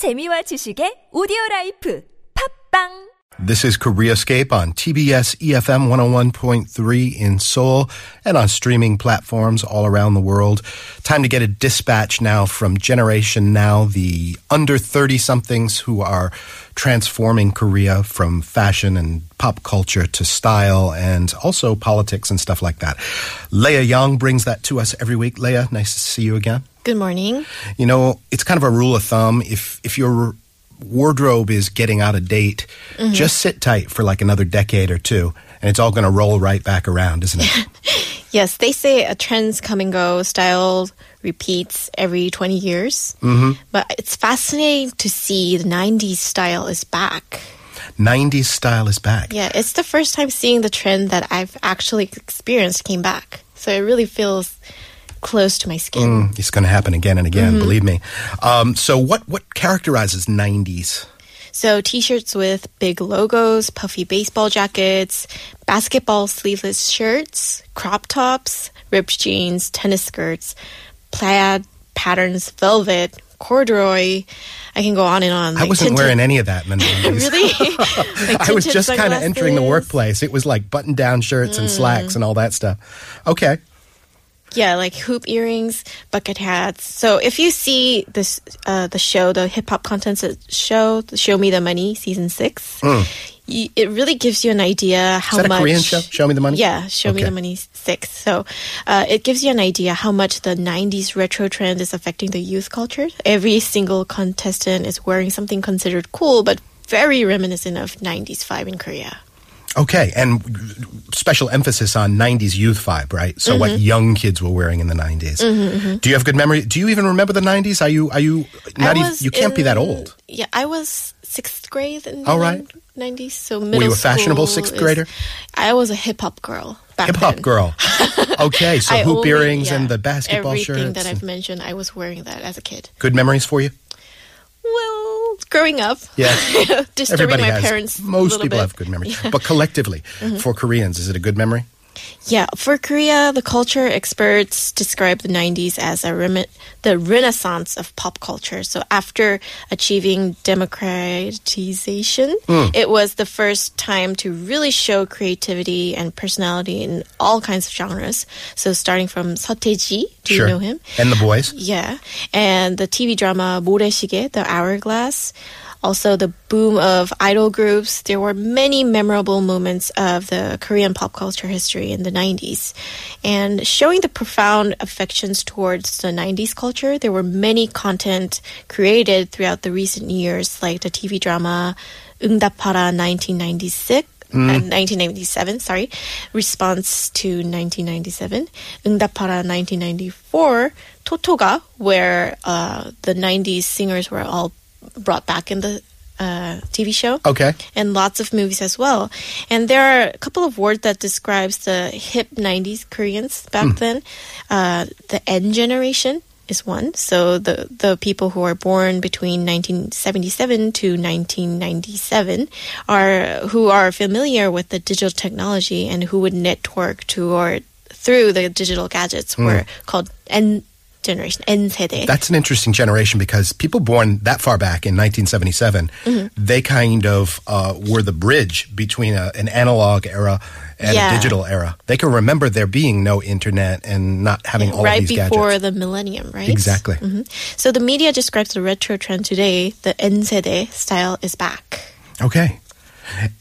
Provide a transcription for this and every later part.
재미와 지식의 오디오 라이프 팝빵 This is Koreascape on TBS EFM 101.3 in Seoul and on streaming platforms all around the world. Time to get a dispatch now from Generation Now, the under 30 somethings who are transforming Korea from fashion and pop culture to style and also politics and stuff like that. Leah Young brings that to us every week. Leah, nice to see you again. Good morning. You know, it's kind of a rule of thumb. If if your wardrobe is getting out of date, just sit tight for like another decade or two, and it's all going to roll right back around, isn't it? Yes, they say a trends come and go, style repeats every 20 years. Mm-hmm. But it's fascinating to see the 90s style is back. 90s style is back. Yeah, it's the first time seeing the trend that I've actually experienced came back. So it really feels close to my skin. Mm, It's going to happen again and again, believe me. Um, so, what what characterizes 90s? So t-shirts with big logos, puffy baseball jackets, basketball sleeveless shirts, crop tops, ripped jeans, tennis skirts, plaid patterns, velvet, corduroy. I can go on and on. I wasn't tinted- wearing any of that in the 90s. really. Like I was just kind of entering the workplace. It was like button down shirts and Mm. slacks and all that stuff. Okay. Yeah, like hoop earrings, bucket hats. So if you see this, uh, the show, the hip hop content show, Show Me the Money, season six, you, it really gives you an idea how. Is that much. a Korean show? Show Me the Money? Yeah, Show Me the Money six. So uh, it gives you an idea how much the '90s retro trend is affecting the youth culture. Every single contestant is wearing something considered cool, but very reminiscent of '90s vibe in Korea. Okay, and special emphasis on 90s youth vibe, right? So what Mm-hmm. young kids were wearing in the 90s. Do you have good memory? Do you even remember the 90s? Are you are you not even you can't be that old. Yeah, I was sixth grade in the right. nineties. So you middle a fashionable school sixth is- grader? I was a hip hop girl. Hip hop girl. Okay, so I hoop only- earrings yeah, and the basketball everything shirts. that I've mentioned, I was wearing that as a kid. Good memories for you? Growing up, Yeah. disturbing Everybody my has. parents. Most people bit. have good memories. But collectively, Mm-hmm. for Koreans, is it a good memory? Yeah, for Korea, the culture experts describe the 90s as a the renaissance of pop culture. So after achieving democratization, mm. it was the first time to really show creativity and personality in all kinds of genres. So starting from Seo Taiji, do sure. you know him? And the boys. Yeah. And the TV drama Moraesigye, The Hourglass Also the boom of idol groups. There were many memorable moments of the Korean pop culture history in the 90s. And showing the profound affections towards the 90s culture, there were many content created throughout the recent years, like the TV drama 응답하라 1996. uh, 1997, sorry, response to 1997, 응답하라 1994, 토토가, where uh, the 90s singers were all brought back in the uh, TV show. Okay. And lots of movies as well. And there are a couple of words that describes the hip 90s Koreans back then. Uh, the N generation is one. So the, the people who are born between 1977 to 1997 are, who are familiar with the digital technology and who would network toward, through the digital gadgets were called N generation, N 세대. That's an interesting generation because people born that far back in 1977, Mm-hmm. they kind of uh, were the bridge between a, an analog era and Yeah. a digital era. They can remember there being no internet and not having all right of these before gadgets. the millennium, right? Exactly. hmm So the media describes the retro trend today. The N 세대 style is back. Okay.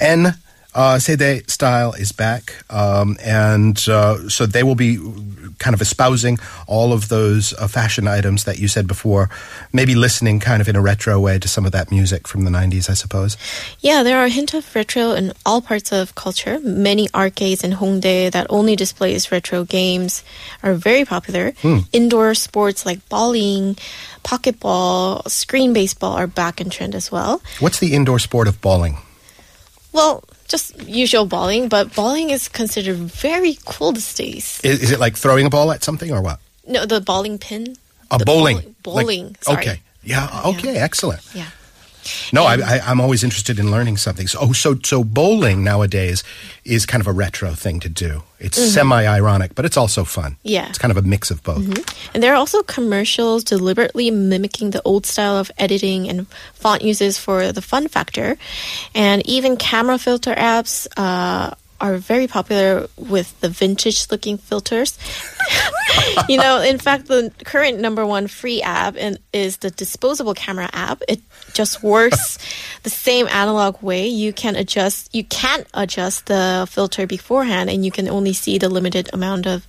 N uh, Seide style is back, um, and uh, so they will be kind of espousing all of those uh, fashion items that you said before. Maybe listening kind of in a retro way to some of that music from the '90s, I suppose. Yeah, there are hints of retro in all parts of culture. Many arcades in Hongdae that only displays retro games are very popular. Indoor sports like bowling, pocketball, screen baseball are back in trend as well. What's the indoor sport of bowling? Well, just usual bowling, but bowling is considered very cool these days. Is, is it like throwing a ball at something or what? No, the bowling pin. A The bowling. Bowling. Like- bowling, sorry. Okay. Yeah. Okay. Excellent. Yeah. No, I, I, I'm always interested in learning something. So, oh, so so bowling nowadays is kind of a retro thing to do. It's semi-ironic, but it's also fun. Mm-hmm. Yeah. Mm-hmm. it's kind of a mix of both. And there are also commercials deliberately mimicking the old style of editing and font uses for the fun factor. And even camera filter apps uh, are very popular with the vintage looking filters. you know, in fact, the current number one free app and is the disposable camera app. It just works the same analog way. You can adjust, you can't adjust the filter beforehand, and you can only see the limited amount of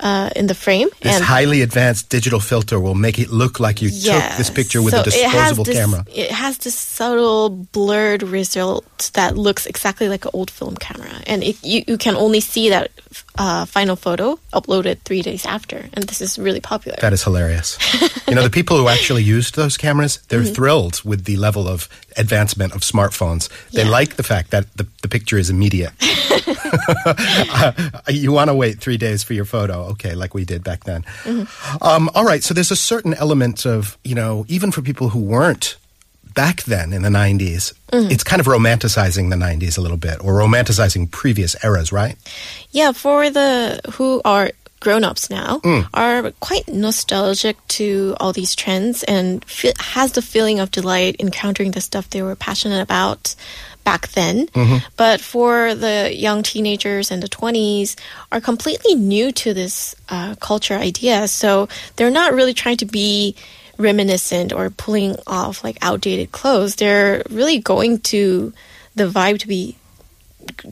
uh, in the frame. This and highly advanced digital filter will make it look like you took this picture with so a disposable it this, camera. It has this subtle blurred result that looks exactly like an old film camera, and it, you you can only see that uh, final photo uploaded three days after, and this is really popular. That is hilarious. you know, the people who actually used those cameras, they're Mm-hmm. thrilled with the level of advancement of smartphones. They Yeah. like the fact that the, the picture is immediate. Uh, you want to wait three days for your photo, okay, like we did back then. Mm-hmm. Um, all right, so there's a certain element of, you know, even for people who weren't back then in the 90s, Mm-hmm. it's kind of romanticizing the 90s a little bit or romanticizing previous eras, right? Yeah, for the who are grown-ups now Mm. are quite nostalgic to all these trends and fe- has the feeling of delight encountering the stuff they were passionate about back then. Mm-hmm. But for the young teenagers and the 20s are completely new to this uh, culture idea, so they're not really trying to be reminiscent or pulling off like outdated clothes. They're really going to the vibe to be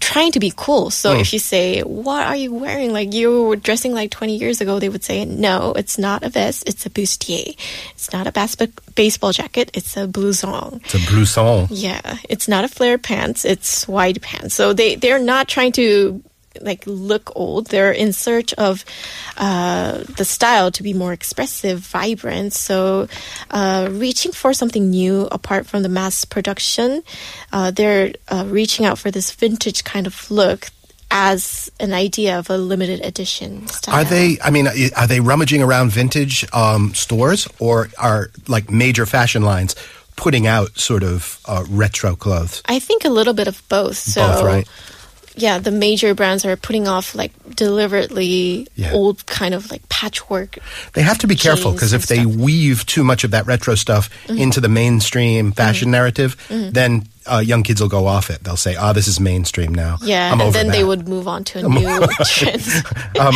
trying to be cool. So if hmm. you say, "What are you wearing?" Like you were dressing like 20 years ago, they would say, "No, it's not a vest. It's a bustier. It's not a bas- baseball jacket. It's a blouson." It's a blouson. Yeah, it's not a flare pants. It's wide pants. So they they're not trying to like look old. They're in search of uh, the style to be more expressive, vibrant. So uh, reaching for something new apart from the mass production, uh, they're uh, reaching out for this vintage kind of look as an idea of a limited edition style. Are they? I mean, are they rummaging around vintage um, stores, or are like major fashion lines putting out sort of uh, retro clothes? I think a little bit of both. So Both, right? Yeah, the major brands are putting off like deliberately Yeah. old kind of like patchwork. They have to be careful because if they stuff. Mm-hmm. weave too much of that retro stuff into the mainstream fashion narrative, then uh, young kids will go off it. They'll say, "Ah, this is mainstream now." Yeah, I'm and then they would move on to a new trend. um,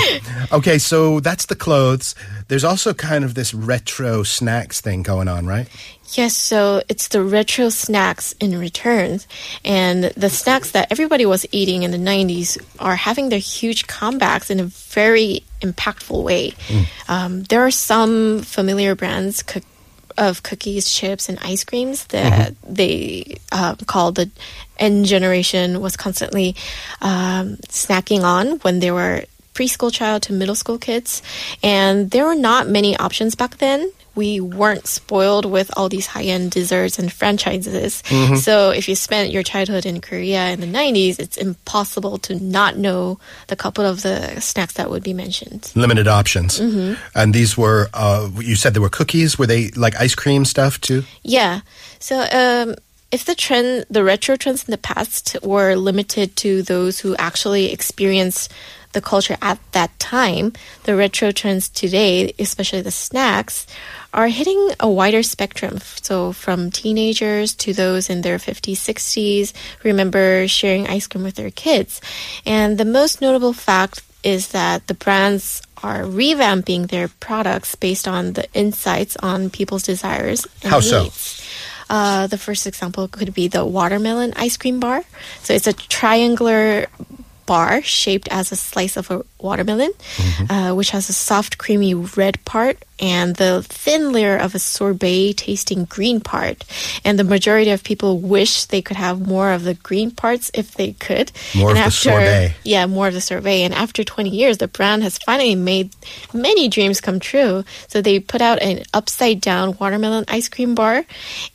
okay, so that's the clothes. There's also kind of this retro snacks thing going on, right? Yes, so it's the retro snacks in returns. And the snacks that everybody was eating in the 90s are having their huge comebacks in a very impactful way. Um, there are some familiar brands cook- of cookies, chips, and ice creams that they uh, call the N generation was constantly um, snacking on when they were preschool child to middle school kids. And there were not many options back then. We weren't spoiled with all these high end desserts and franchises. So if you spent your childhood in Korea in the 90s, it's impossible to not know the couple of the snacks that would be mentioned. Limited options. Mm-hmm. And these were, uh, you said there were cookies. Were they like ice cream stuff too? Yeah. So um, if the trend, the retro trends in the past were limited to those who actually experienced the culture at that time, the retro trends today, especially the snacks, are hitting a wider spectrum. So from teenagers to those in their 50s, 60s, remember sharing ice cream with their kids. And the most notable fact is that the brands are revamping their products based on the insights on people's desires and How so? Uh, the first example could be the watermelon ice cream bar. So it's a triangular bar shaped as a slice of a watermelon, uh, which has a soft, creamy red part and the thin layer of a sorbet tasting green part. And the majority of people wish they could have more of the green parts if they could. More and of the sorbet. Yeah, more of the sorbet. And after 20 years, the brand has finally made many dreams come true. So they put out an upside down watermelon ice cream bar,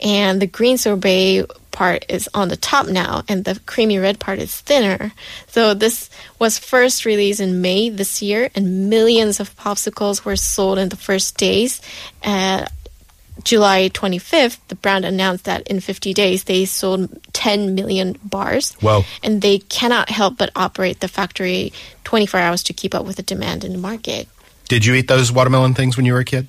and the green sorbet part is on the top now, and the creamy red part is thinner. So this was first released in May this year, and millions of popsicles were sold in the first days. Uh, July 25th, the brand announced that in 50 days they sold 10 million bars. Whoa. And they cannot help but operate the factory 24 hours to keep up with the demand in the market. Did you eat those watermelon things when you were a kid?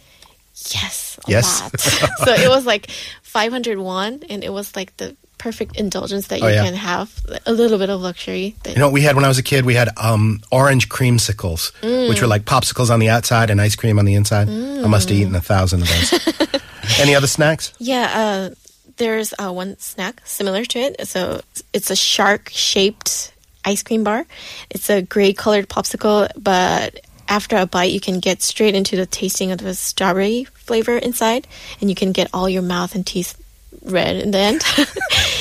Yes, Yes. lot. so it was like 501, and it was like the perfect indulgence that you Oh, yeah. can have a little bit of luxury. You know what we had when I was a kid? We had um, orange creamsicles, which were like popsicles on the outside and ice cream on the inside. I must have eaten a thousand of those. Any other snacks? yeah, uh, there's uh, one snack similar to it. So it's a shark shaped ice cream bar. It's a gray colored popsicle, but after a bite, you can get straight into the tasting of the strawberry flavor inside, and you can get all your mouth and teeth red in the end.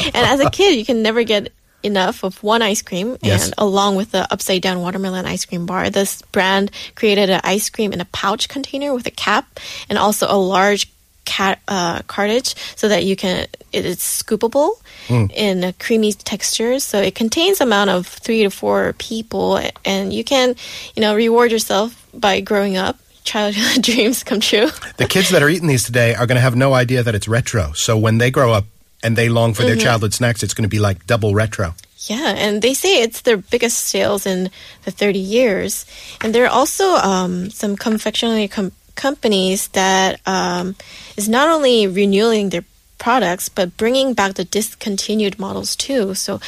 and as a kid, you can never get enough of one ice cream Yes. and along with the upside down watermelon ice cream bar this brand created an ice cream in a pouch container with a cap and also a large cat uh, so that you can it is scoopable in a creamy texture so it contains amount of three to four people and you can you know reward yourself by growing up childhood dreams come true The kids that are eating these today are going to have no idea that it's retro. So when they grow up and they long for their childhood snacks, it's going to be like double retro. Yeah, and they say it's their biggest sales in the 30 years. And there are also um, some confectionery com- companies that um, is not only renewing their products but bringing back the discontinued models too. So,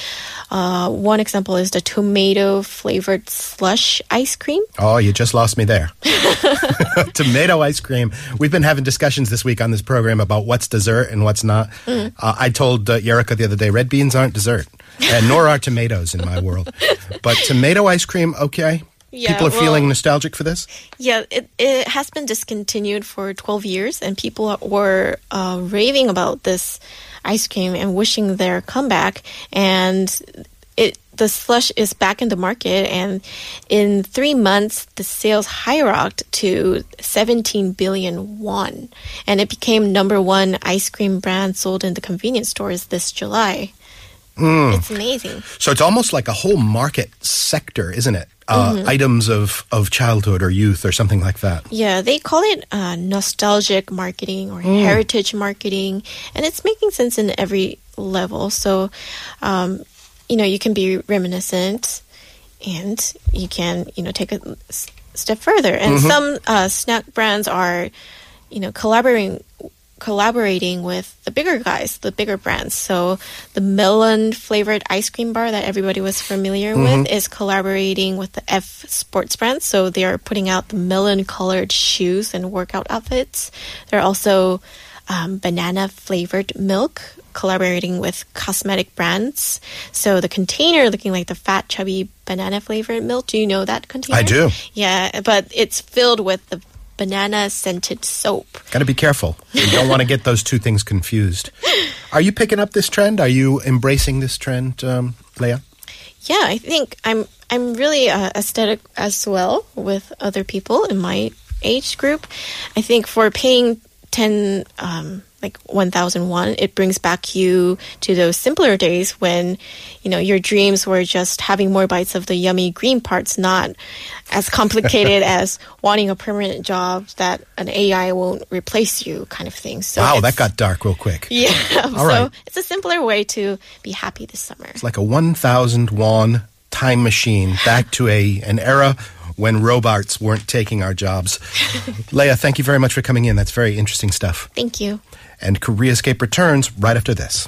uh, one example is the tomato flavored slush ice cream. Oh, you just lost me there. Tomato ice cream. We've been having discussions this week on this program about what's dessert and what's not. Mm. Uh, I told uh, Yerika the other day, red beans aren't dessert, and nor are tomatoes in my world. But tomato ice cream, okay. Yeah, People are well- feeling nostalgic for this. Yeah, it, it has been discontinued for 12 years, and people were uh, raving about this ice cream and wishing their comeback. And it the slush is back in the market, and in three months, the sales skyrocketed to 17 billion won, and it became number one ice cream brand sold in the convenience stores this July. It's amazing. So it's almost like a whole market sector, isn't it? Uh, Mm-hmm. Items of, of childhood or youth or something like that. Yeah, they call it uh, nostalgic marketing or heritage marketing, and it's making sense in every level. So, um, you know, you can be reminiscent, and you can, you know, take a s- step further. And some uh, snack brands are, you know, collaborating collaborating with the bigger guys, the bigger brands. So the melon flavored ice cream bar that everybody was familiar with is collaborating with the F sports brand. So they are putting out the melon colored shoes and workout outfits. They're also um, banana flavored milk collaborating with cosmetic brands. So the container looking like the fat chubby banana flavored milk. Do you know that container? I do. Yeah, but it's filled with the banana scented soap. Got to be careful. You don't want to get those two things confused. Are you picking up this trend? Are you embracing this trend, um, Leah? Yeah, I think I'm I'm really uh, aesthetic as well with other people in my age group. I think for paying ten um, like one thousand one, it brings back you to those simpler days when you know your dreams were just having more bites of the yummy green parts, not as complicated as wanting a permanent job that an AI won't replace you, kind of thing. So wow, that got dark real quick. yeah. so right. it's a simpler way to be happy this summer. It's like a 1,000 won time machine back to a an era when robots weren't taking our jobs. Leah, thank you very much for coming in. That's very interesting stuff. Thank you. And KoreaScape returns right after this.